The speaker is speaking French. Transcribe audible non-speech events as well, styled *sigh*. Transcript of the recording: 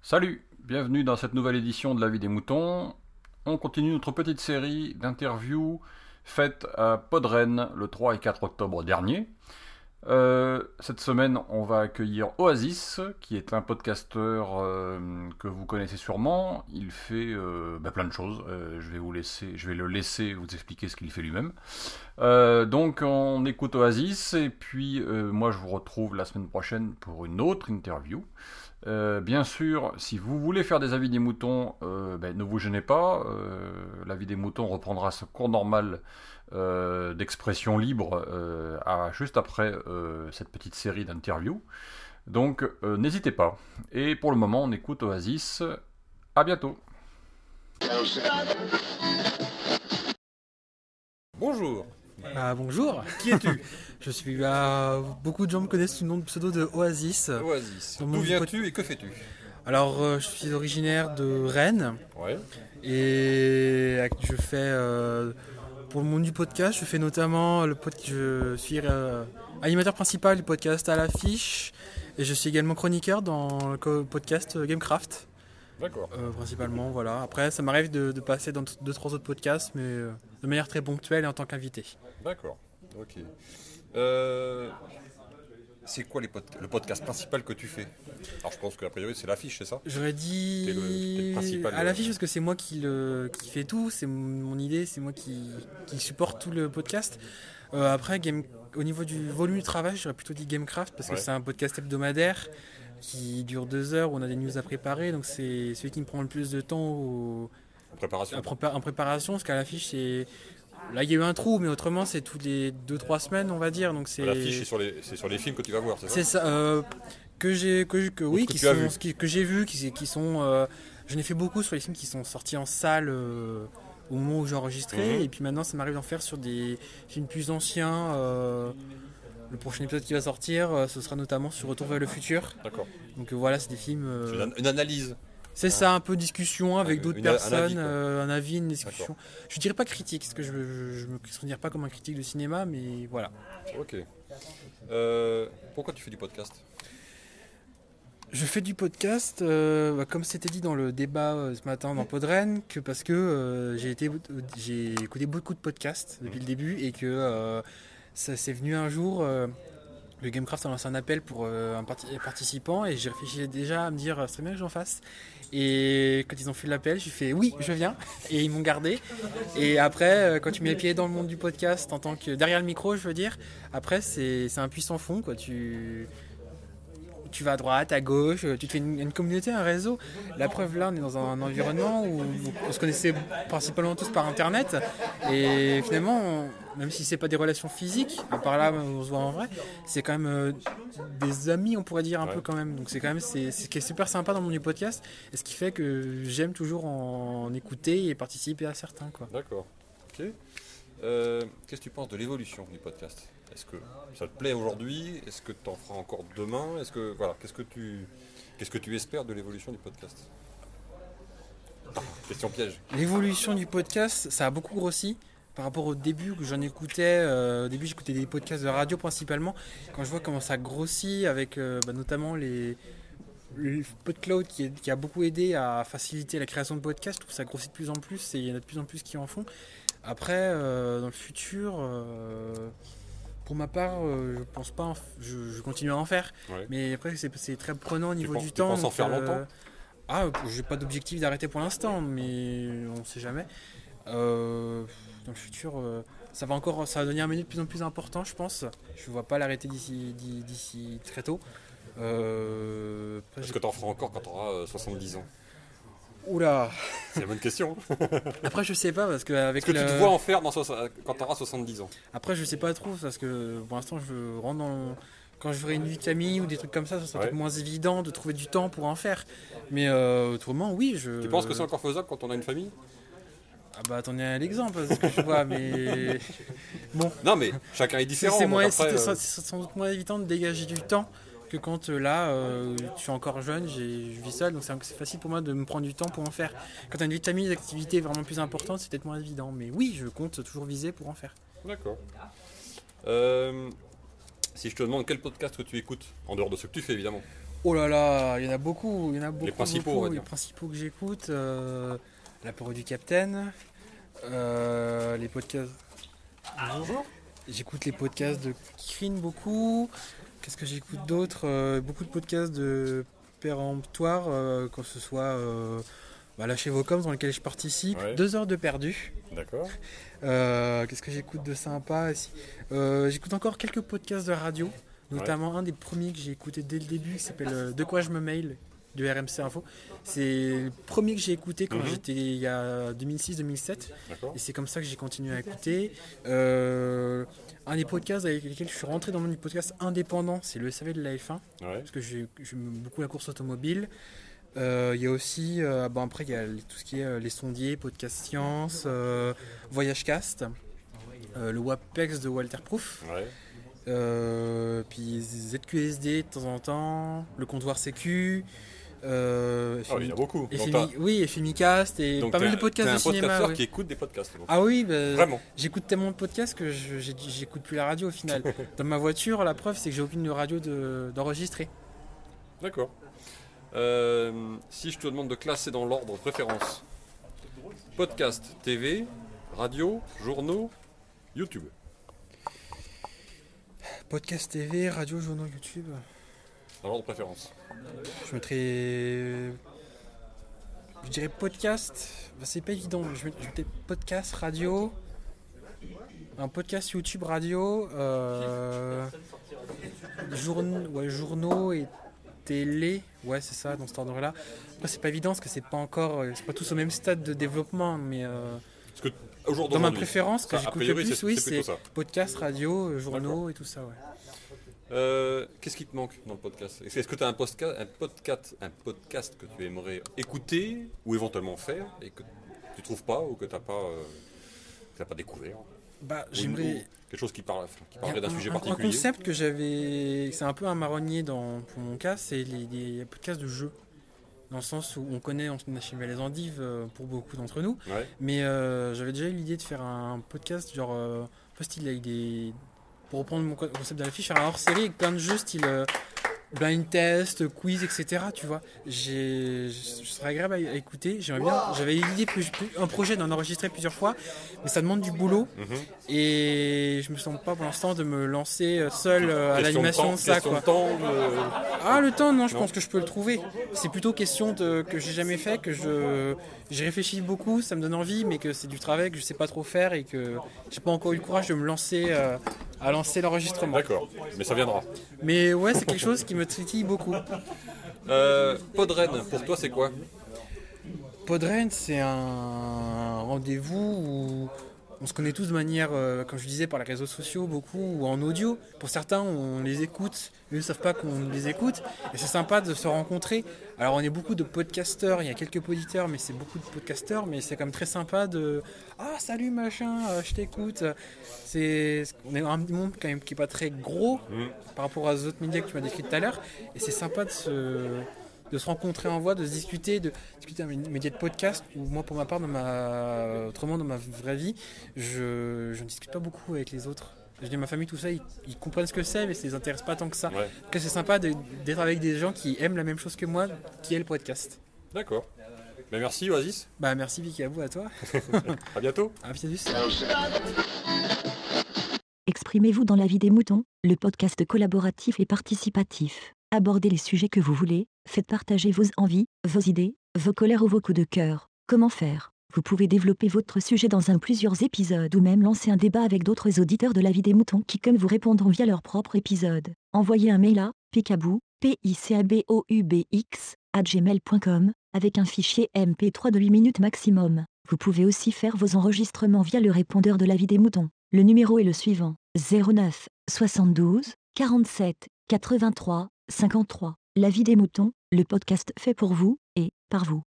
Salut, bienvenue dans cette nouvelle édition de La vie des moutons. On continue notre petite série d'interviews faites à Podren le 3 et 4 octobre dernier. Euh, cette semaine, on va accueillir Oasis, qui est un podcasteur euh, que vous connaissez sûrement. Il fait euh, bah, plein de choses. Je vais vous laisser, je vais le laisser vous expliquer ce qu'il fait lui-même. Donc, on écoute Oasis et puis moi, je vous retrouve la semaine prochaine pour une autre interview. Euh, bien sûr, si vous voulez faire des avis des moutons, euh, ben, ne vous gênez pas. Euh, L'avis des moutons reprendra ce cours normal d'expression libre à- juste après cette petite série d'interviews. Donc, n'hésitez pas. Et pour le moment, on écoute Oasis. À bientôt. Bonjour, Ah, bonjour, qui es-tu? Je suis. ah, beaucoup de gens me connaissent sous le nom de pseudo de Oasis. Oasis. D'où viens-tu et que fais-tu? Alors, euh, je suis originaire de Rennes Ouais. et je fais. euh, pour le monde du podcast, je fais notamment le podcast. Je suis euh, animateur principal du podcast à l'affiche et je suis également chroniqueur dans le podcast Gamecraft, D'accord. euh, principalement. Voilà. Après, ça m'arrive de, de passer dans deux, trois autres podcasts, mais euh, de manière très ponctuelle et en tant qu'invité. D'accord. Ok. Euh, c'est quoi les pod- le podcast principal que tu fais? Alors je pense qu'a priori c'est l'affiche, c'est ça? J'aurais dit le- principal, à l'affiche parce que c'est moi qui, le, qui fait tout, c'est mon, idée, c'est moi qui, qui supporte tout le podcast. Après, game, au niveau du volume du travail, j'aurais plutôt dit Gamecraft parce que c'est un podcast hebdomadaire qui dure deux heures, où on a des news à préparer, donc c'est celui qui me prend le plus de temps au- En préparation prépa- en préparation, parce qu'à l'affiche, c'est... Là, il y a eu un trou, mais autrement, c'est toutes les deux trois semaines, on va dire. Donc c'est L'affiche c'est sur, les, c'est sur les films que tu vas voir, c'est ça? C'est ça. euh, que j'ai que, que- oui que qui sont qui- j'ai vu qui, qui sont euh, j'en ai fait beaucoup sur les films qui sont sortis en salle euh, au moment où j'ai enregistré Mhm. et puis maintenant ça m'arrive d'en faire sur des films plus anciens le prochain épisode qui va sortir euh, ce sera notamment sur Retour vers le futur D'accord. donc euh, voilà c'est des films euh, une, analyse. c'est ça un peu discussion avec d'autres une- un avis, personnes euh, un avis une discussion je dirais pas critique parce que je, je me considère pas comme un critique de cinéma mais voilà Ok. Euh, pourquoi tu fais du podcast? Je fais du podcast, euh, bah, comme c'était dit dans le débat ce matin dans Podren, que parce que j'ai écouté beaucoup de podcasts depuis le début et que ça s'est venu un jour. euh, le Gamecraft a lancé un appel pour euh, un parti- participant et j'ai réfléchi déjà à me dire, euh, c'est bien que j'en fasse. Et quand ils ont fait l'appel, j'ai fait oui, je viens. *laughs* Et ils m'ont gardé. Et après, quand tu mets les pieds dans le monde du podcast, en tant que derrière le micro, je veux dire, après c'est un puissant fond quoi. Tu tu vas à droite, à gauche, tu te fais une, une communauté, un réseau. La preuve là, on est dans un environnement où on se connaissait principalement tous par internet. Et finalement, on- même si c'est pas des relations physiques, à part là où on se voit en vrai, c'est quand même euh, des amis, on pourrait dire un Ouais. peu quand même. Donc c'est quand même c'est c'est ce qui est super sympa dans du podcast. Et ce qui fait que j'aime toujours en, écouter et participer à certains. Quoi. D'accord. Ok. Euh, Qu'est-ce que tu penses de l'évolution du podcast? Est-ce que ça te plaît aujourd'hui? Est-ce que tu en feras encore demain? Est-ce que voilà, qu'est-ce que tu qu'est-ce que tu espères de l'évolution du podcast? Question piège. L'évolution du podcast, ça a beaucoup grossi par rapport au début que j'en écoutais. euh, au début, j'écoutais des podcasts de radio principalement. Quand je vois comment ça grossit avec euh, bah, notamment les, le PodCloud qui, qui a beaucoup aidé à faciliter la création de podcasts, je trouve que ça grossit de plus en plus et il y en a de plus en plus qui en font. Après, euh, dans le futur, pour ma part, euh, je pense pas, je, je continue à en faire. Ouais. Mais après, c'est très prenant au niveau du tu temps. penses en faire longtemps? Ah, j'ai pas d'objectif d'arrêter pour l'instant, mais on sait jamais. Euh, dans le futur, euh, ça va encore, ça va devenir un milieu de plus en plus important, je pense. Je vois pas l'arrêter d'ici, d'i- d'ici très tôt. Euh, Est-ce que tu en feras encore quand tu auras 70 ans Oula. C'est la bonne question. *laughs* Après, je sais pas parce que avec Est-ce que tu le- te vois en faire dans quand tu auras 70 ans? Après, je sais pas trop parce que pour l'instant, je rentre dans. Quand je ferai une vie de famille ou des trucs comme ça, ça sera Ouais. peut-être moins évident de trouver du temps pour en faire. Mais euh, autrement, oui, je. Tu penses que c'est encore faisable quand on a une famille? Ah bah attendez à l'exemple, ce que je vois, mais. *laughs* Bon, Non, mais chacun est c'est différent. c'est c'est- euh, c'est sans doute moins évident de dégager du temps que quand euh, là, euh, je suis encore jeune, j'ai- je vis seul, donc c'est facile pour moi de me prendre du temps pour en faire. Quand tu as une vie de famille, des activités vraiment plus importantes, c'est peut-être moins évident. Mais oui, je compte toujours viser pour en faire. D'accord. Euh, si je te demande quel podcast que tu écoutes, en dehors de ce que tu fais évidemment. Oh là là, il y en a beaucoup, il y en a beaucoup. principaux, beaucoup. on va les principaux que j'écoute, euh, l'apéro du Capitaine, euh, les podcasts. Bonjour. J'écoute les podcasts de Krine beaucoup. Qu'est-ce que j'écoute d'autre Euh, Beaucoup de podcasts de péremptoire, euh, que ce soit euh, bah, Lâchez vos coms dans lequel je participe. Ouais. Deux heures de perdu. D'accord. Euh, Qu'est-ce que j'écoute de sympa aussi? Euh, J'écoute encore quelques podcasts de radio, notamment un des premiers que j'ai écouté dès le début qui s'appelle De quoi je me mail de RMC Info. C'est le premier que j'ai écouté quand Mhm. j'étais il y a 2006-2007 D'accord. et c'est comme ça que j'ai continué à écouter. Euh, un des podcasts avec lesquels je suis rentré dans le monde du podcast indépendant, c'est le SAV de la F1 Ouais. parce que j'ai- j'aime beaucoup la course automobile. Euh, Il y a aussi, euh, bon après il y a tout ce qui est les sondiers, podcast science, voyage cast, le WAPEX de Walter Proof, Ouais. euh, puis ZQSD de temps en temps, le comptoir CQ, euh, Ah, il y en a beaucoup. Donc, oui, et donc pas t'es mal un- de podcasts de un cinéma. podcasteur ouais. qui écoute des podcasts. donc. Ah oui, bah, Vraiment. j'écoute tellement de podcasts que j'écoute plus la radio au final. *laughs* Dans ma voiture, la preuve c'est que j'ai aucune radio de- d'enregistrer. D'accord. Euh, si je te demande de classer dans l'ordre préférence podcast, TV, radio, journaux, YouTube. Podcast TV, radio, journaux, YouTube. Dans l'ordre préférence. Je mettrais. Je dirais podcast. Bah, c'est pas évident. Je met- je mettrais podcast, radio. Un podcast YouTube, radio. Euh... ouais, journaux et télé. Ouais, c'est ça, dans cet ordre-là. Après, c'est pas évident parce que c'est pas encore. euh, C'est pas tous au même stade de développement. Mais euh, Parce que dans ma préférence, a j'écoute le plus, oui, c'est podcast, radio, journaux et tout ça. Ouais. Euh, Qu'est-ce qui te manque dans le podcast? Est-ce que tu as un podcast, un, podcast, un podcast que tu aimerais écouter ou éventuellement faire et que tu trouves pas ou que tu n'as pas, euh, que pas découvert? Bah, j'aimerais. quelque chose qui, parle, qui parlerait d'un un- sujet un- particulier Un concept que j'avais, c'est un peu un marronnier dans, pour mon cas, c'est les, les podcasts de jeux. Dans le sens où on connaît on a chez les endives euh, pour beaucoup d'entre nous, Ouais. mais euh, j'avais déjà eu l'idée de faire un podcast genre un peu style avec des. Pour reprendre mon co- concept de la fiche, faire un hors série avec plein de jeux style blind test, quiz, etc. Tu vois, j'ai, je serais agréable à, écouter. J'aimerais bien. J'avais l'idée plus, plus- un projet d'en enregistrer plusieurs fois, mais ça demande du boulot. Mhm. Et je me sens pas pour l'instant de me lancer euh, seul euh, à l'animation de ça quoi. temps, Ah le temps non, je Non. pense que je peux le trouver. C'est plutôt question de que j'ai jamais fait, que je j'y réfléchis beaucoup, ça me donne envie, mais que c'est du travail que je sais pas trop faire et que j'ai pas encore eu le courage de me lancer euh, à lancer l'enregistrement. D'accord, mais ça viendra. Mais ouais, c'est quelque chose qui me titille beaucoup. Euh, Podren, pour toi c'est quoi? Podren, c'est un rendez-vous où on se connaît tous de manière, euh, comme je disais, par les réseaux sociaux, beaucoup, ou en audio. Pour certains, on les écoute, eux ne savent pas qu'on les écoute. Et c'est sympa de se rencontrer. Alors, on est beaucoup de podcasteurs, il y a quelques auditeurs, mais c'est beaucoup de podcasteurs, mais c'est quand même très sympa de Ah, salut machin, euh, je t'écoute. C'est, on est un monde quand même qui n'est pas très gros Mhm. par rapport aux autres médias que tu m'as décrits tout à l'heure. Et c'est sympa de se, de se rencontrer en voix, de se discuter, de discuter un média de podcast. Où moi, pour ma part, dans ma, autrement dans ma vraie vie, je, je ne discute pas beaucoup avec les autres. Je dis ma famille, tout ça, ils, ils comprennent ce que c'est, mais ça les intéresse pas tant que ça. Ouais, cas, c'est sympa de- d'être avec des gens qui aiment la même chose que moi, qui est le podcast. d'accord. Ben, merci Oasis, Bah merci Vicky, à vous, à toi. *laughs* à bientôt. À plus. Exprimez-vous dans la vie des moutons, le podcast collaboratif et participatif. Abordez les sujets que vous voulez, faites partager vos envies, vos idées, vos colères ou vos coups de cœur. Comment faire? Vous pouvez développer votre sujet dans un plusieurs épisodes ou même lancer un débat avec d'autres auditeurs de la vie des moutons qui comme vous répondront via leur propre épisode. Envoyez un mail à picabou, p i c a b o u b x gmail.com avec un fichier MP3 de 8 minutes maximum. Vous pouvez aussi faire vos enregistrements via le répondeur de la vie des moutons. Le numéro est le suivant 09 72 47 83 53. La vie des moutons, le podcast fait pour vous et par vous.